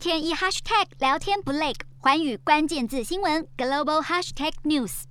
天一 hashtag 聊天不累，寰宇关键字新闻 global hashtag news。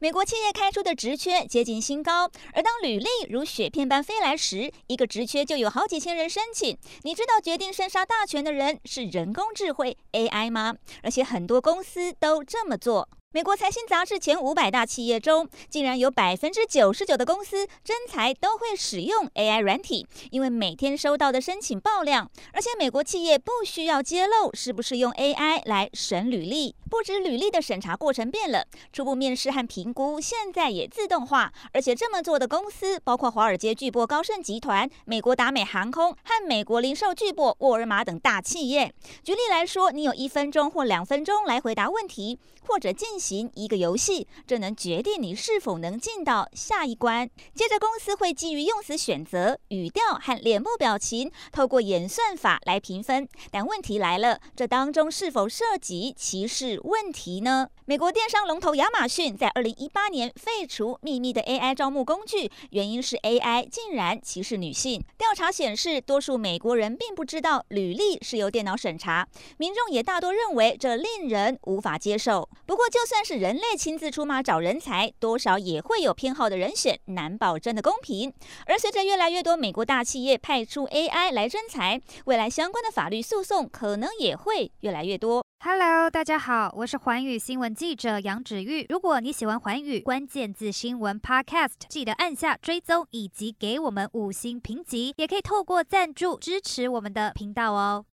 美国企业开出的职缺接近新高，而当履历如雪片般飞来时，一个职缺就有好几千人申请。你知道决定生杀大权的人是人工智慧 AI 吗？而且很多公司都这么做。美国财新杂志前五百大企业中，竟然有百分之九十九的公司真才都会使用 AI 软体，因为每天收到的申请爆量，而且美国企业不需要揭露是不是用 AI 来审履历。不止履历的审查过程变了，初步面试和评估现在也自动化，而且这么做的公司包括华尔街巨擘高盛集团、美国达美航空和美国零售巨擘沃尔玛等大企业。举例来说，你有一分钟或两分钟来回答问题，或者进行一个游戏，这能决定你是否能进到下一关。接着，公司会基于用词选择、语调和脸部表情，透过演算法来评分。但问题来了，这当中是否涉及歧视？问题呢？美国电商龙头亚马逊在二零一八年废除秘密的 AI 招募工具，原因是 AI 竟然歧视女性。调查显示，多数美国人并不知道履历是由电脑审查，民众也大多认为这令人无法接受。不过，就算但是人类亲自出马找人才，多少也会有偏好的人选，难保真的公平。而随着越来越多美国大企业派出 AI 来征才，未来相关的法律诉讼可能也会越来越多。Hello，大家好，我是环宇新闻记者杨芷玉。如果你喜欢环宇关键字新闻 Podcast，记得按下追踪以及给我们五星评级，也可以透过赞助支持我们的频道哦。